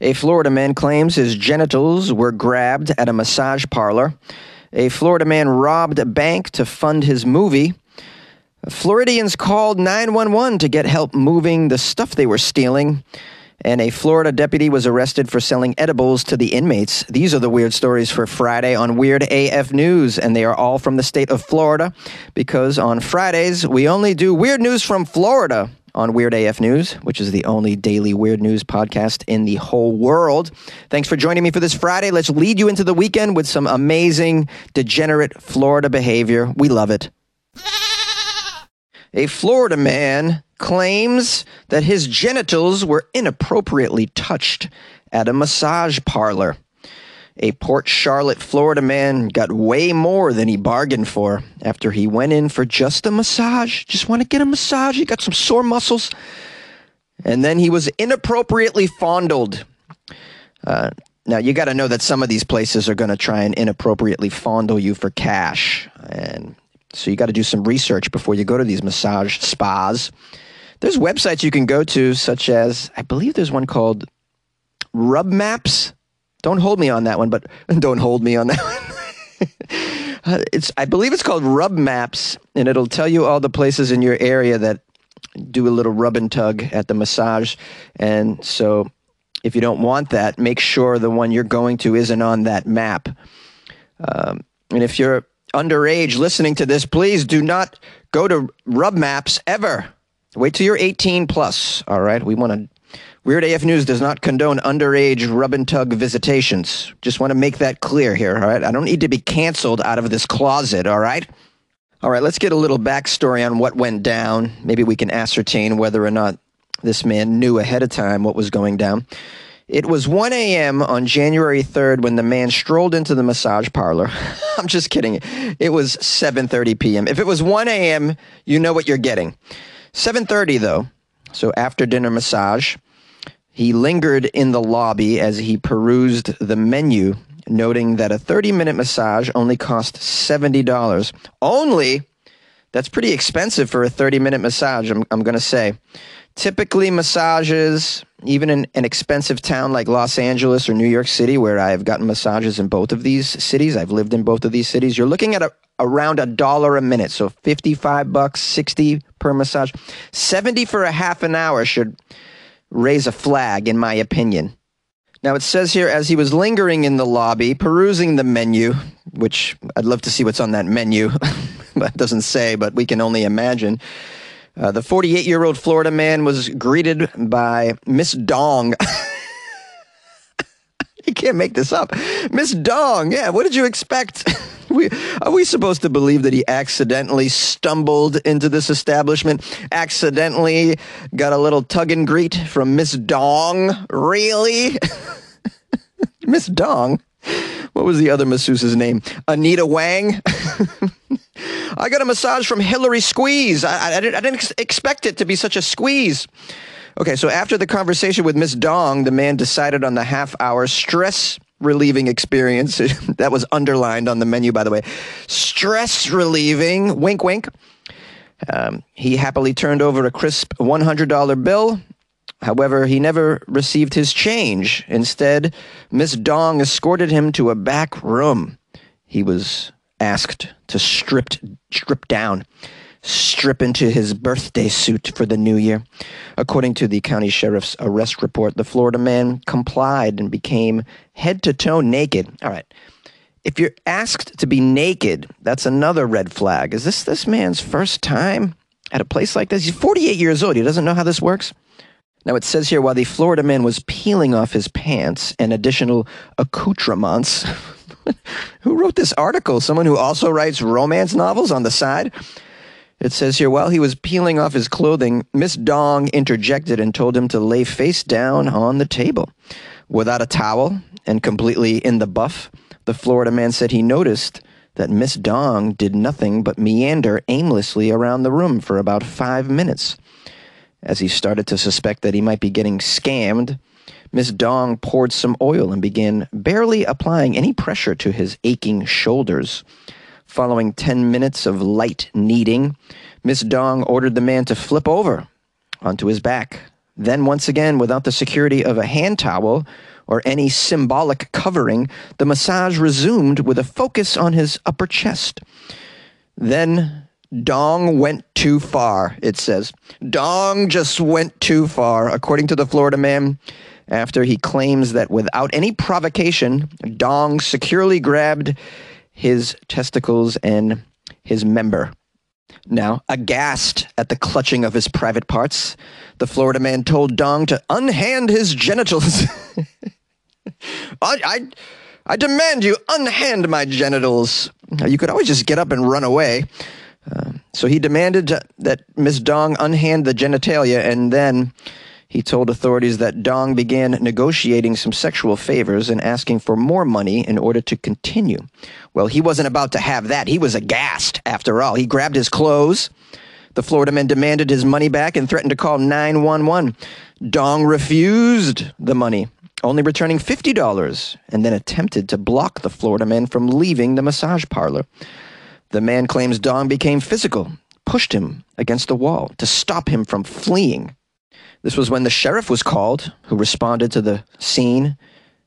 A Florida man claims his genitals were grabbed at a massage parlor. A Florida man robbed a bank to fund his movie. Floridians called 911 to get help moving the stuff they were stealing. And a Florida deputy was arrested for selling edibles to the inmates. These are the weird stories for Friday on Weird AF News, and they are all from the state of Florida because on Fridays we only do weird news from Florida on Weird AF News, which is the only daily weird news podcast in the whole world. Thanks for joining me for this Friday. Let's lead you into the weekend with some amazing, degenerate Florida behavior. We love it. A Florida man claims that his genitals were inappropriately touched at a massage parlor. A Port Charlotte, Florida man got way more than he bargained for after he went in for just a massage. Just want to get a massage. He got some sore muscles. And then he was inappropriately fondled. Uh, now, you got to know that some of these places are going to try and inappropriately fondle you for cash. And so you got to do some research before you go to these massage spas. There's websites you can go to, such as, I believe there's one called Rub Maps. Don't hold me on that one, but don't hold me on that one. Uh, it's, I believe it's called Rub Maps, and it'll tell you all the places in your area that do a little rub and tug at the massage. And so if you don't want that, make sure the one you're going to isn't on that map. Um, and if you're underage listening to this, please do not go to Rub Maps ever. Wait till you're 18 plus. All right, we want to. Weird AF News does not condone underage rub and tug visitations. Just want to make that clear here. All right, I don't need to be canceled out of this closet. All right. All right, let's get a little backstory on what went down. Maybe we can ascertain whether or not this man knew ahead of time what was going down. It was 1 a.m. on January 3rd when the man strolled into the massage parlor. I'm just kidding. It was 7:30 p.m. If it was 1 a.m., you know what you're getting. 7:30 though. So after dinner massage, he lingered in the lobby as he perused the menu, noting that a 30-minute massage only cost $70. Only that's pretty expensive for a 30-minute massage, I'm, I'm going to say. Typically, massages, even in an expensive town like Los Angeles or New York City, where I've gotten massages in both of these cities, I've lived in both of these cities, you're looking at a, around a dollar a minute. So 55 bucks, 60 per massage. 70 for a half an hour should raise a flag, in my opinion. Now, it says here as he was lingering in the lobby, perusing the menu, which I'd love to see what's on that menu. that doesn't say, but we can only imagine. Uh, the 48 year old Florida man was greeted by Miss Dong. you can't make this up. Miss Dong, yeah, what did you expect? we, are we supposed to believe that he accidentally stumbled into this establishment, accidentally got a little tug and greet from Miss Dong? Really? Miss Dong? What was the other masseuse's name? Anita Wang? I got a massage from Hillary Squeeze. I, I, I didn't ex- expect it to be such a squeeze. Okay, so after the conversation with Miss Dong, the man decided on the half hour stress relieving experience. that was underlined on the menu, by the way. Stress relieving, wink, wink. Um, he happily turned over a crisp $100 bill. However, he never received his change. Instead, Miss Dong escorted him to a back room. He was asked to strip, strip down, strip into his birthday suit for the new year. According to the county sheriff's arrest report, the Florida man complied and became head to toe naked. All right. If you're asked to be naked, that's another red flag. Is this this man's first time at a place like this? He's 48 years old. He doesn't know how this works. Now it says here while the Florida man was peeling off his pants and additional accoutrements. who wrote this article? Someone who also writes romance novels on the side? It says here while he was peeling off his clothing, Miss Dong interjected and told him to lay face down on the table. Without a towel and completely in the buff, the Florida man said he noticed that Miss Dong did nothing but meander aimlessly around the room for about five minutes. As he started to suspect that he might be getting scammed, Miss Dong poured some oil and began barely applying any pressure to his aching shoulders. Following 10 minutes of light kneading, Miss Dong ordered the man to flip over onto his back. Then, once again, without the security of a hand towel or any symbolic covering, the massage resumed with a focus on his upper chest. Then Dong went too far, it says. Dong just went too far, according to the Florida man, after he claims that without any provocation, Dong securely grabbed his testicles and his member. Now, aghast at the clutching of his private parts, the Florida man told Dong to unhand his genitals. I, I, I demand you unhand my genitals. You could always just get up and run away. Uh, so he demanded that Miss Dong unhand the genitalia, and then he told authorities that Dong began negotiating some sexual favors and asking for more money in order to continue. Well, he wasn't about to have that. He was aghast, after all. He grabbed his clothes. The Florida man demanded his money back and threatened to call 911. Dong refused the money, only returning $50, and then attempted to block the Florida man from leaving the massage parlor. The man claims Dong became physical, pushed him against the wall to stop him from fleeing. This was when the sheriff was called, who responded to the scene,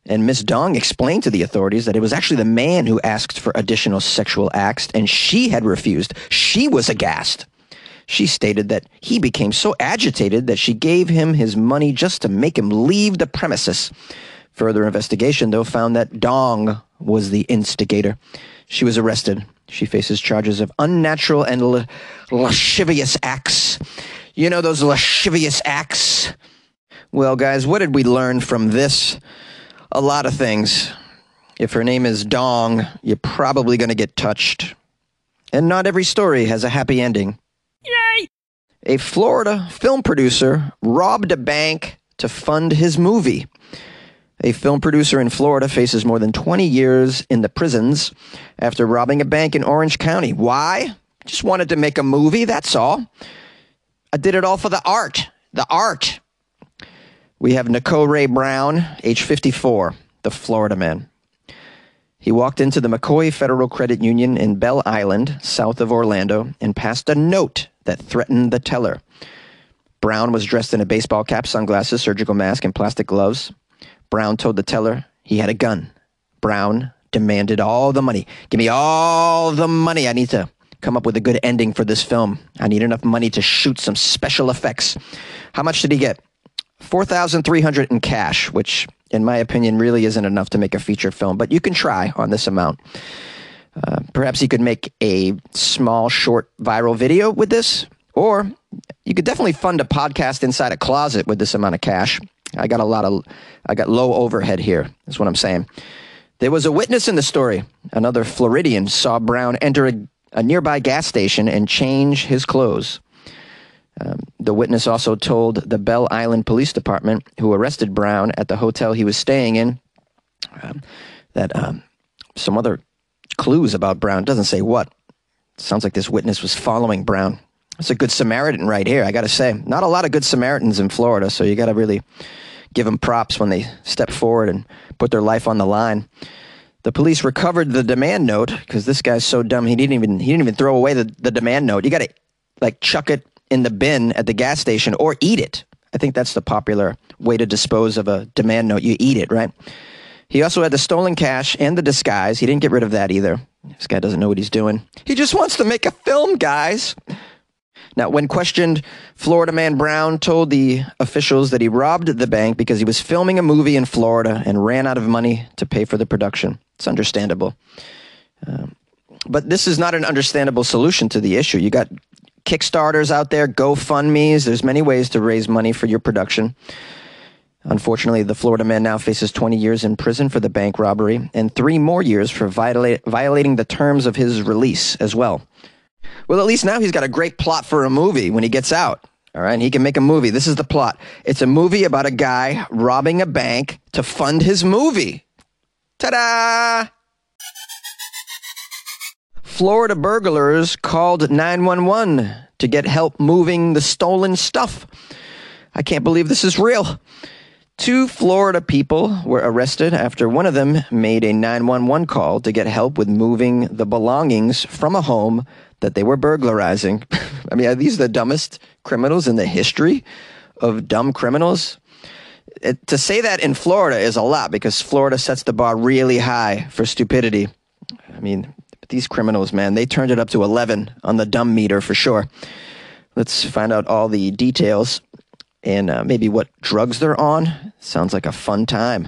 and Miss Dong explained to the authorities that it was actually the man who asked for additional sexual acts, and she had refused. She was aghast. She stated that he became so agitated that she gave him his money just to make him leave the premises. Further investigation, though, found that Dong was the instigator. She was arrested she faces charges of unnatural and lascivious acts. You know those lascivious acts? Well, guys, what did we learn from this? A lot of things. If her name is Dong, you're probably going to get touched. And not every story has a happy ending. Yay! A Florida film producer robbed a bank to fund his movie. A film producer in Florida faces more than 20 years in the prisons after robbing a bank in Orange County. Why? Just wanted to make a movie, that's all. I did it all for the art. The art. We have Nicole Ray Brown, age 54, the Florida man. He walked into the McCoy Federal Credit Union in Belle Island, south of Orlando, and passed a note that threatened the teller. Brown was dressed in a baseball cap, sunglasses, surgical mask, and plastic gloves. Brown told the teller he had a gun. Brown demanded all the money. Give me all the money. I need to come up with a good ending for this film. I need enough money to shoot some special effects. How much did he get? 4,300 in cash, which in my opinion really isn't enough to make a feature film, but you can try on this amount. Uh, perhaps he could make a small, short, viral video with this, or you could definitely fund a podcast inside a closet with this amount of cash. I got a lot of, I got low overhead here. That's what I'm saying. There was a witness in the story. Another Floridian saw Brown enter a, a nearby gas station and change his clothes. Um, the witness also told the Belle Island Police Department, who arrested Brown at the hotel he was staying in, um, that um, some other clues about Brown doesn't say what. Sounds like this witness was following Brown. It's a good Samaritan right here, I got to say. Not a lot of good Samaritans in Florida, so you got to really give them props when they step forward and put their life on the line. The police recovered the demand note because this guy's so dumb he didn't even he didn't even throw away the, the demand note. You got to like chuck it in the bin at the gas station or eat it. I think that's the popular way to dispose of a demand note. You eat it, right? He also had the stolen cash and the disguise. He didn't get rid of that either. This guy doesn't know what he's doing. He just wants to make a film, guys. Now, when questioned, Florida man Brown told the officials that he robbed the bank because he was filming a movie in Florida and ran out of money to pay for the production. It's understandable. Um, but this is not an understandable solution to the issue. You got Kickstarters out there, GoFundMe's. There's many ways to raise money for your production. Unfortunately, the Florida man now faces 20 years in prison for the bank robbery and three more years for viola- violating the terms of his release as well. Well, at least now he's got a great plot for a movie when he gets out. All right, and he can make a movie. This is the plot. It's a movie about a guy robbing a bank to fund his movie. Ta-da! Florida burglars called 911 to get help moving the stolen stuff. I can't believe this is real. Two Florida people were arrested after one of them made a 911 call to get help with moving the belongings from a home that they were burglarizing. I mean, are these the dumbest criminals in the history of dumb criminals. It, to say that in Florida is a lot because Florida sets the bar really high for stupidity. I mean, these criminals, man, they turned it up to 11 on the dumb meter for sure. Let's find out all the details and uh, maybe what drugs they're on. Sounds like a fun time.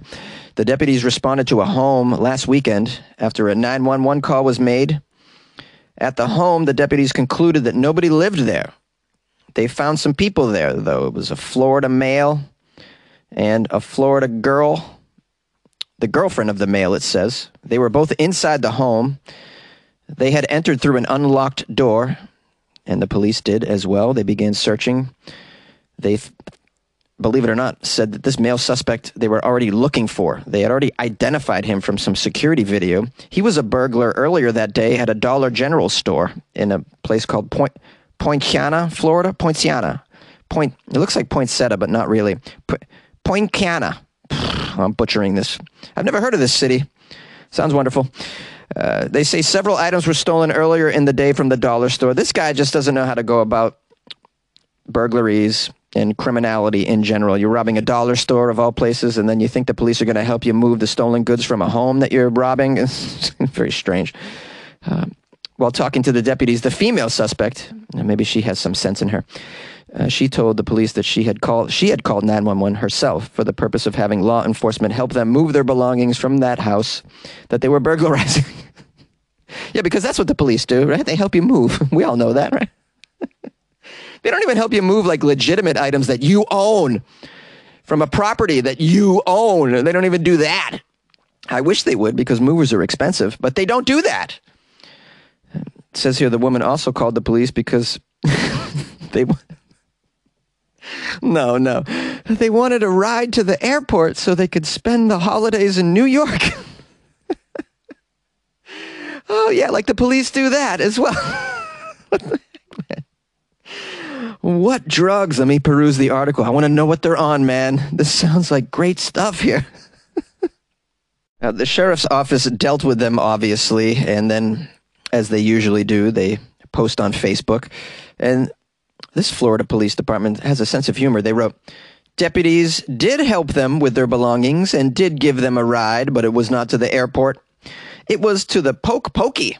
The deputies responded to a home last weekend after a 911 call was made. At the home, the deputies concluded that nobody lived there. They found some people there, though. It was a Florida male and a Florida girl. The girlfriend of the male, it says. They were both inside the home. They had entered through an unlocked door, and the police did as well. They began searching. They, believe it or not, said that this male suspect they were already looking for. They had already identified him from some security video. He was a burglar earlier that day at a Dollar General store in a place called Point Poinciana, Florida. Poinciana. Point. It looks like Poinsettia, but not really. Po- Poinciana. I'm butchering this. I've never heard of this city. Sounds wonderful. Uh, they say several items were stolen earlier in the day from the dollar store. This guy just doesn't know how to go about burglaries and criminality in general. You're robbing a dollar store of all places, and then you think the police are going to help you move the stolen goods from a home that you're robbing. It's very strange. Uh, while talking to the deputies, the female suspect, maybe she has some sense in her, uh, she told the police that she had called she had called 911 herself for the purpose of having law enforcement help them move their belongings from that house that they were burglarizing. yeah, because that's what the police do, right? They help you move. We all know that, right? They don't even help you move like legitimate items that you own from a property that you own. They don't even do that. I wish they would because movers are expensive, but they don't do that. It says here the woman also called the police because they no, no. They wanted a ride to the airport so they could spend the holidays in New York. oh, yeah, like the police do that as well. what drugs? Let me peruse the article. I want to know what they're on, man. This sounds like great stuff here. uh, the sheriff's office dealt with them, obviously, and then, as they usually do, they post on Facebook. And this Florida Police Department has a sense of humor. They wrote, Deputies did help them with their belongings and did give them a ride, but it was not to the airport. It was to the Poke Pokey,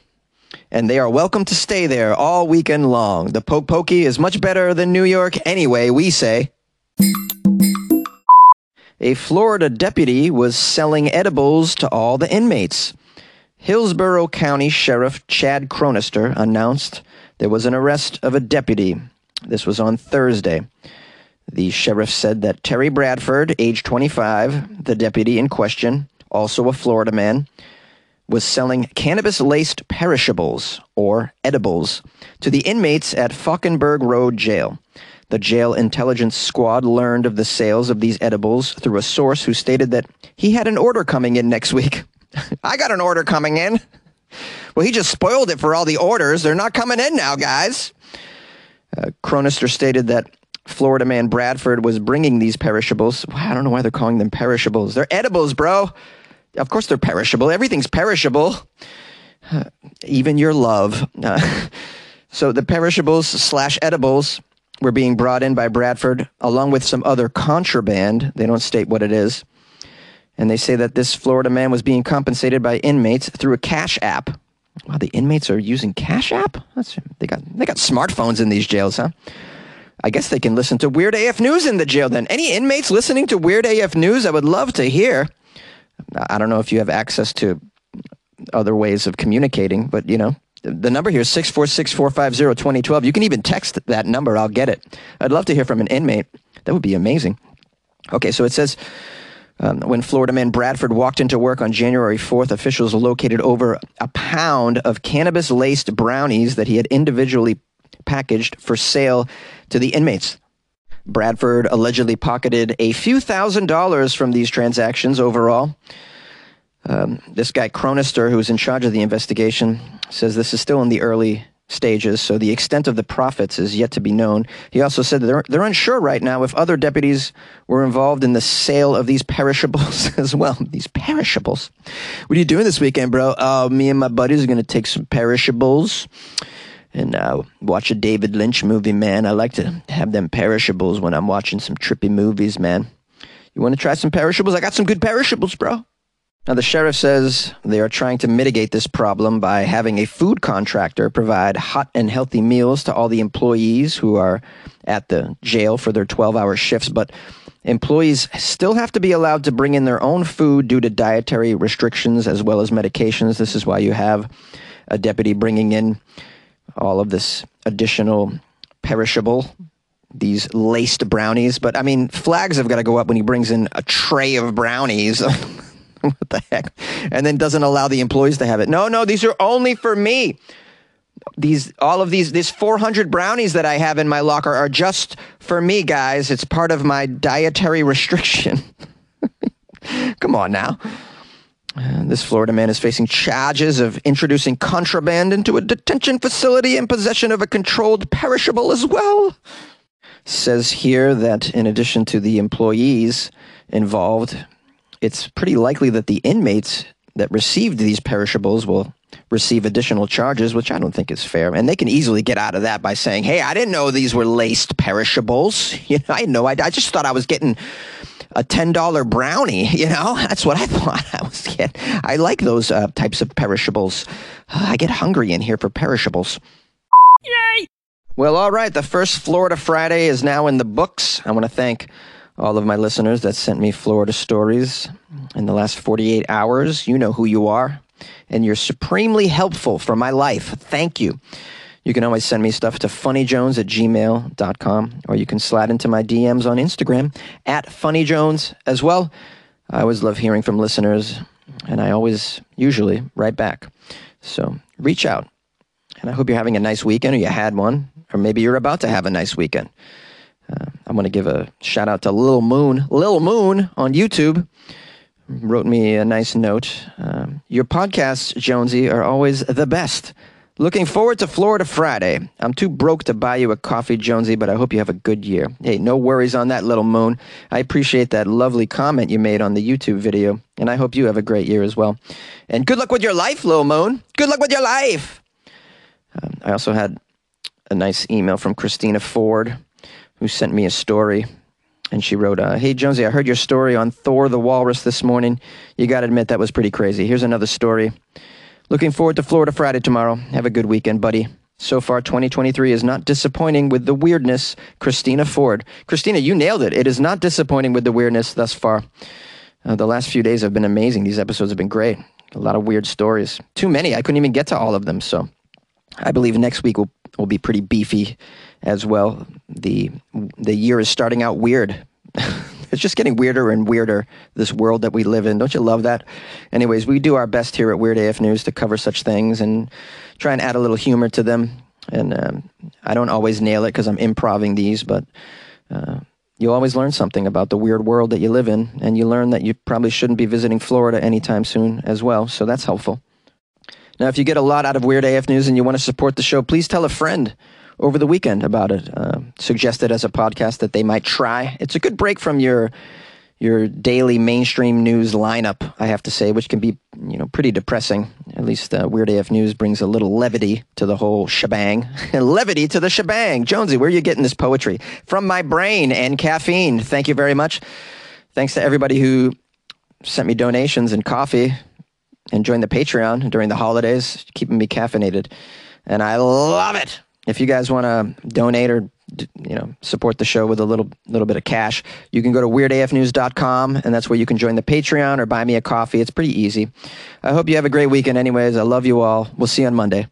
and they are welcome to stay there all weekend long. The Poke Pokey is much better than New York anyway, we say. A Florida deputy was selling edibles to all the inmates. Hillsborough County Sheriff Chad Chronister announced there was an arrest of a deputy this was on Thursday. The sheriff said that Terry Bradford, age 25, the deputy in question, also a Florida man, was selling cannabis laced perishables, or edibles, to the inmates at Falkenburg Road Jail. The jail intelligence squad learned of the sales of these edibles through a source who stated that he had an order coming in next week. I got an order coming in. Well, he just spoiled it for all the orders. They're not coming in now, guys. Uh, Chronister stated that Florida man Bradford was bringing these perishables. I don't know why they're calling them perishables. They're edibles, bro. Of course they're perishable. Everything's perishable. Uh, even your love. Uh, so the perishables slash edibles were being brought in by Bradford along with some other contraband. They don't state what it is. And they say that this Florida man was being compensated by inmates through a cash app. Wow, the inmates are using Cash App. That's, they got they got smartphones in these jails, huh? I guess they can listen to Weird AF News in the jail. Then, any inmates listening to Weird AF News, I would love to hear. I don't know if you have access to other ways of communicating, but you know, the number here is 646-450-2012. You can even text that number. I'll get it. I'd love to hear from an inmate. That would be amazing. Okay, so it says um, when Florida man Bradford walked into work on January 4th, officials located over a pound of cannabis laced brownies that he had individually packaged for sale to the inmates. Bradford allegedly pocketed a few thousand dollars from these transactions overall. Um, this guy, Chronister, who was in charge of the investigation, says this is still in the early stages, so the extent of the profits is yet to be known. He also said they're, they're unsure right now if other deputies were involved in the sale of these perishables as well. These perishables. What are you doing this weekend, bro? Uh, me and my buddies are going to take some perishables and uh, watch a David Lynch movie, man. I like to have them perishables when I'm watching some trippy movies, man. You want to try some perishables? I got some good perishables, bro. Now, the sheriff says they are trying to mitigate this problem by having a food contractor provide hot and healthy meals to all the employees who are at the jail for their 12 hour shifts. But employees still have to be allowed to bring in their own food due to dietary restrictions as well as medications. This is why you have a deputy bringing in all of this additional perishable these laced brownies. But I mean, flags have got to go up when he brings in a tray of brownies. what the heck? And then doesn't allow the employees to have it. No, no, these are only for me. These all of these these 400 brownies that I have in my locker are just for me, guys. It's part of my dietary restriction. Come on now. This Florida man is facing charges of introducing contraband into a detention facility in possession of a controlled perishable as well. Says here that in addition to the employees involved, it's pretty likely that the inmates that received these perishables will receive additional charges, which I don't think is fair. And they can easily get out of that by saying, "Hey, I didn't know these were laced perishables. You know, I know. I, I just thought I was getting." a $10 brownie, you know? That's what I thought I was getting. I like those uh, types of perishables. Uh, I get hungry in here for perishables. Yay! Well, all right. The first Florida Friday is now in the books. I want to thank all of my listeners that sent me Florida stories in the last 48 hours. You know who you are, and you're supremely helpful for my life. Thank you. You can always send me stuff to funnyjones at gmail.com, or you can slide into my DMs on Instagram at funnyjones as well. I always love hearing from listeners, and I always usually write back. So reach out. And I hope you're having a nice weekend, or you had one or maybe you're about to have a nice weekend. Uh, I'm going to give a shout out to Lil Moon. Lil Moon on YouTube wrote me a nice note. Um, Your podcasts, Jonesy, are always the best. Looking forward to Florida Friday. I'm too broke to buy you a coffee, Jonesy, but I hope you have a good year. Hey, no worries on that, Little Moon. I appreciate that lovely comment you made on the YouTube video, and I hope you have a great year as well. And good luck with your life, Little Moon. Good luck with your life. Um, I also had a nice email from Christina Ford, who sent me a story. And she wrote, uh, Hey, Jonesy, I heard your story on Thor the Walrus this morning. You got to admit, that was pretty crazy. Here's another story. Looking forward to Florida Friday tomorrow. Have a good weekend, buddy. So far, 2023 is not disappointing with the weirdness. Christina Ford. Christina, you nailed it. It is not disappointing with the weirdness thus far. Uh, the last few days have been amazing. These episodes have been great. A lot of weird stories. Too many. I couldn't even get to all of them. So I believe next week will will be pretty beefy as well. The the year is starting out weird. it's just getting weirder and weirder this world that we live in. Don't you love that? Anyways, we do our best here at Weird AF News to cover such things and try and add a little humor to them. And um, I don't always nail it because I'm improving these, but uh, you always learn something about the weird world that you live in, and you learn that you probably shouldn't be visiting Florida anytime soon as well. So that's helpful. Now, if you get a lot out of Weird AF News and you want to support the show, please tell a friend over the weekend about it. Uh, suggest it as a podcast that they might try. It's a good break from your your daily mainstream news lineup, I have to say, which can be you know pretty depressing. At least uh, Weird AF News brings a little levity to the whole shebang. levity to the shebang. Jonesy, where are you getting this poetry? From my brain and caffeine. Thank you very much. Thanks to everybody who sent me donations and coffee and joined the Patreon during the holidays, keeping me caffeinated. And I love it. If you guys want to donate or you know support the show with a little little bit of cash, you can go to weirdafnews.com and that's where you can join the Patreon or buy me a coffee. It's pretty easy. I hope you have a great weekend anyways. I love you all. We'll see you on Monday.